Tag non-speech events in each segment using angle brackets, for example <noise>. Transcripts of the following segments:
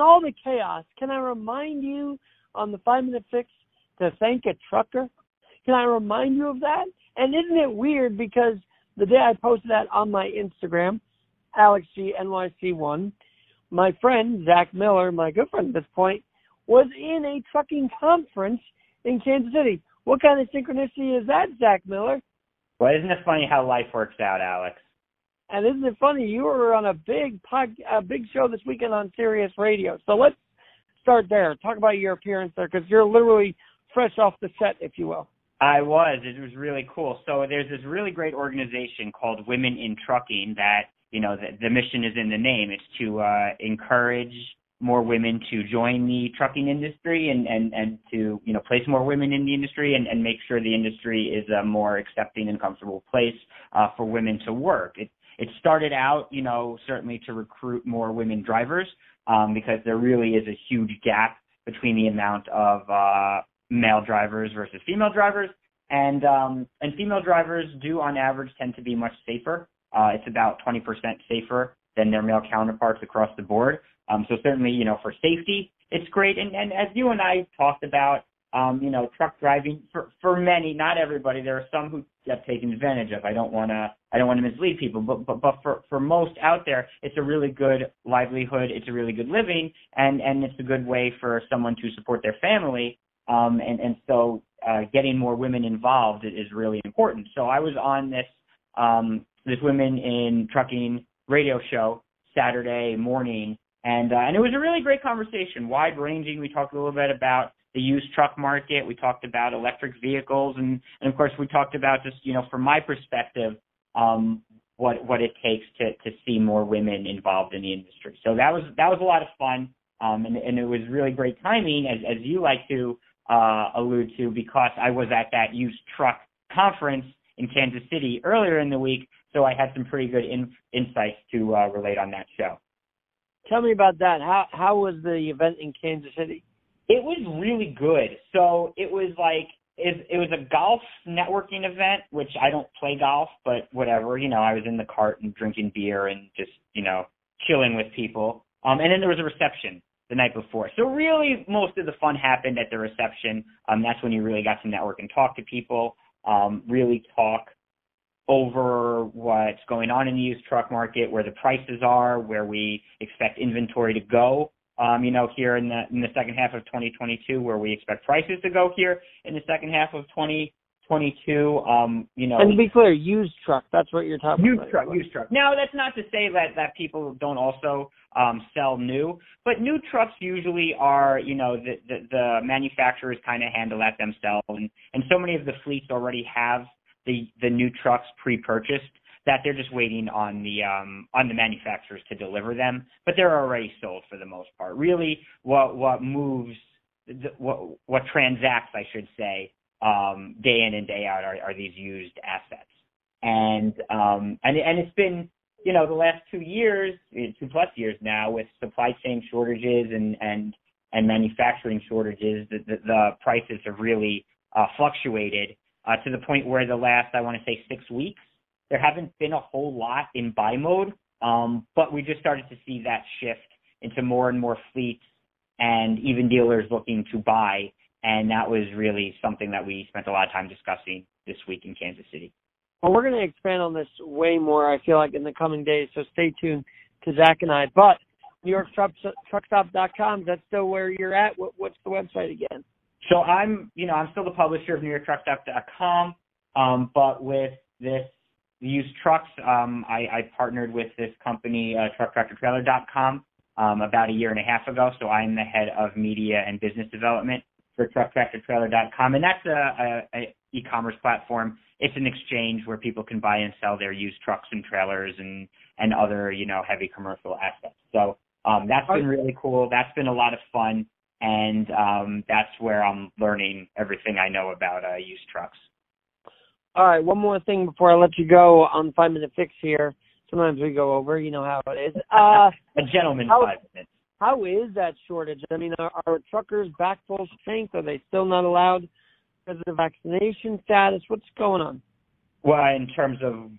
all the chaos, can I remind you on the five minute fix to thank a trucker? Can I remind you of that? And isn't it weird because the day I posted that on my Instagram, Alex G NYC1, my friend Zach Miller, my good friend at this point, was in a trucking conference in Kansas City. What kind of synchronicity is that, Zach Miller? Well, isn't it funny how life works out, Alex? And isn't it funny? You were on a big pod, a big show this weekend on Sirius Radio. So let's start there. Talk about your appearance there, because you're literally fresh off the set, if you will. I was. It was really cool. So there's this really great organization called Women in Trucking that you know the, the mission is in the name. It's to uh, encourage more women to join the trucking industry and, and, and to, you know, place more women in the industry and, and make sure the industry is a more accepting and comfortable place uh, for women to work. It, it started out, you know, certainly to recruit more women drivers um, because there really is a huge gap between the amount of uh, male drivers versus female drivers. And um, and female drivers do, on average, tend to be much safer. Uh, it's about 20% safer than their male counterparts across the board. Um, so certainly, you know, for safety, it's great. And, and as you and I talked about, um, you know, truck driving for, for many, not everybody, there are some who get taken advantage of. I don't want to, I don't want to mislead people, but, but, but for, for most out there, it's a really good livelihood. It's a really good living and, and it's a good way for someone to support their family. Um, and, and so, uh, getting more women involved is really important. So I was on this, um, this women in trucking radio show Saturday morning and uh, and it was a really great conversation, wide ranging. We talked a little bit about the used truck market. We talked about electric vehicles, and and of course we talked about just you know from my perspective, um, what what it takes to to see more women involved in the industry. So that was that was a lot of fun, um, and and it was really great timing, as as you like to uh, allude to, because I was at that used truck conference in Kansas City earlier in the week, so I had some pretty good in, insights to uh, relate on that show. Tell me about that. How how was the event in Kansas City? It was really good. So it was like it, it was a golf networking event, which I don't play golf, but whatever. You know, I was in the cart and drinking beer and just you know chilling with people. Um, and then there was a reception the night before. So really, most of the fun happened at the reception. Um, that's when you really got to network and talk to people. Um, really talk over what's going on in the used truck market, where the prices are, where we expect inventory to go. Um, you know, here in the in the second half of 2022, where we expect prices to go here in the second half of 2022. Um, you know, and to be clear, used truck. That's what you're talking used about. truck, used truck. Now, that's not to say that that people don't also um, sell new, but new trucks usually are, you know, the the, the manufacturers kind of handle that themselves, and and so many of the fleets already have the the new trucks pre-purchased that they're just waiting on the um, on the manufacturers to deliver them, but they're already sold for the most part. Really, what what moves, what what transacts, I should say, um, day in and day out are, are these used assets, and um, and and it's been you know the last two years, two plus years now, with supply chain shortages and and and manufacturing shortages, the, the, the prices have really uh, fluctuated uh, to the point where the last, I want to say, six weeks, there haven't been a whole lot in buy mode, um, but we just started to see that shift into more and more fleets and even dealers looking to buy. And that was really something that we spent a lot of time discussing this week in Kansas City. Well, we're going to expand on this way more, I feel like, in the coming days. So stay tuned to Zach and I. But new york NewYorkTruckStop.com, that's still where you're at. What, what's the website again? So I'm, you know, I'm still the publisher of NewYorkTruckStop.com, um, but with this used trucks, um, I, I partnered with this company, uh, TruckTractorTrailer.com, um, about a year and a half ago. So I'm the head of media and business development for TruckTractorTrailer.com, and that's a, a, a e-commerce platform. It's an exchange where people can buy and sell their used trucks and trailers and and other, you know, heavy commercial assets. So um, that's been really cool. That's been a lot of fun and um, that's where I'm learning everything I know about uh, used trucks. All right, one more thing before I let you go on five minute fix here. Sometimes we go over, you know how it is. <laughs> Uh, a gentleman how, five minutes. How is that shortage? I mean, are, are truckers back full strength? Are they still not allowed because of the vaccination status? What's going on? Well, in terms of,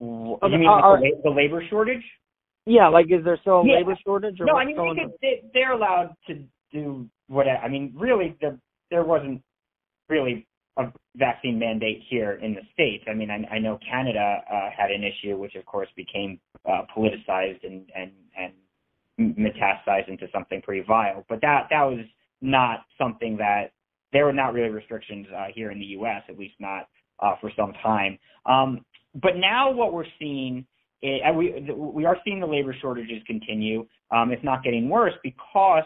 you mean are, the labor shortage? Yeah, like is there still a Yeah. labor shortage? Or No, I mean they could, they, they're allowed to do what I mean. Really, the, there wasn't really a vaccine mandate here in the states. I mean, I, I know Canada uh, had an issue, which of course became uh, politicized and and and metastasized into something pretty vile. But that that was not something that there were not really restrictions uh, here in the U.S. At least not uh, for some time. Um, but now what we're seeing, is, we we are seeing the labor shortages continue. Um, it's not getting worse because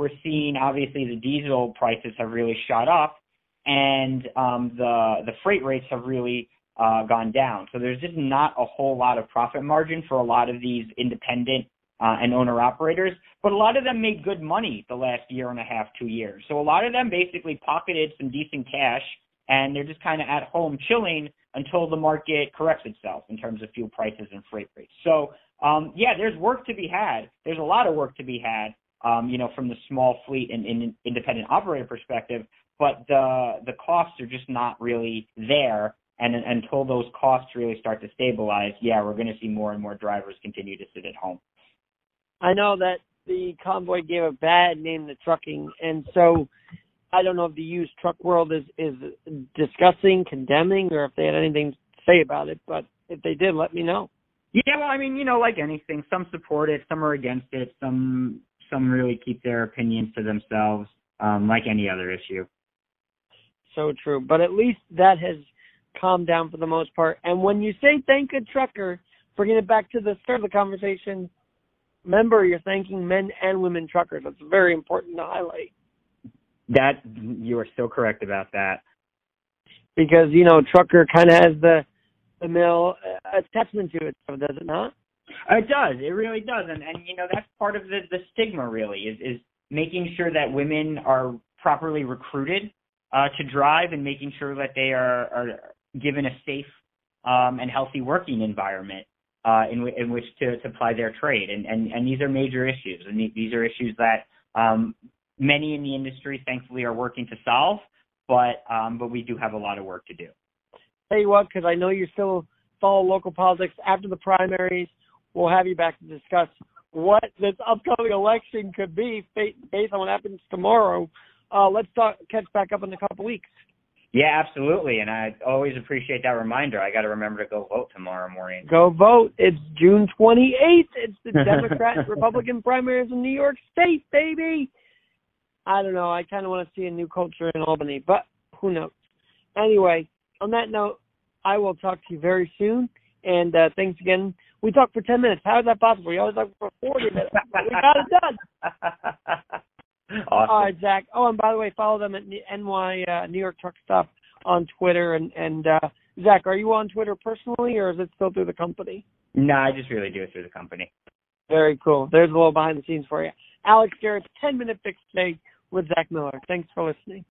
we're seeing obviously the diesel prices have really shot up, and um, the the freight rates have really uh, gone down. So there's just not a whole lot of profit margin for a lot of these independent uh, and owner operators, but a lot of them made good money the last year and a half, two years. So a lot of them basically pocketed some decent cash and they're just kind of at home chilling until the market corrects itself in terms of fuel prices and freight rates. So um, yeah, there's work to be had. There's a lot of work to be had, um, you know, from the small fleet and, and independent operator perspective, but the the costs are just not really there. And until those costs really start to stabilize, yeah, we're going to see more and more drivers continue to sit at home. I know that the convoy gave a bad name to trucking, and so I don't know if the used truck world is is discussing, condemning, or if they had anything to say about it. But if they did, let me know. Yeah, well, I mean, you know, like anything, some support it, some are against it, some some really keep their opinions to themselves, um, like any other issue. So true, but at least that has calmed down for the most part. And when you say thank a trucker, bringing it back to the start of the conversation, remember you're thanking men and women truckers. That's very important to highlight That you are so correct about that. because you know trucker kind of has the the male uh, attachment to it, so does it not? It does. It really does. And and you know that's part of the the stigma really is is making sure that women are properly recruited uh, to drive and making sure that they are are given a safe um, and healthy working environment uh, in w- in which to to ply their trade. And and and these are major issues. And these are issues that um, many in the industry thankfully are working to solve. But um, but we do have a lot of work to do. Tell you what, because I know you still follow local politics after the primaries. We'll have you back to discuss what this upcoming election could be based on what happens tomorrow. Uh, let's talk, catch back up in a couple weeks. Yeah, absolutely. And I always appreciate that reminder. I got to remember to go vote tomorrow morning. Go vote. It's June 28th. It's the <laughs> Democrat Republican primaries in New York State, baby. I don't know. I kind of want to see a new culture in Albany, but who knows? Anyway, on that note, I will talk to you very soon. And uh, thanks again. We talked for 10 minutes. How is that possible? We always talk for 40 minutes. we got it done. <laughs> awesome. All right, Zach. Oh, and by the way, follow them at NY uh, New York Truck Stop on Twitter. And and uh, Zach, are you on Twitter personally, or is it still through the company? No, I just really do it through the company. Very cool. There's a little behind the scenes for you. Alex Garrett's 10 minute fix today with Zach Miller. Thanks for listening.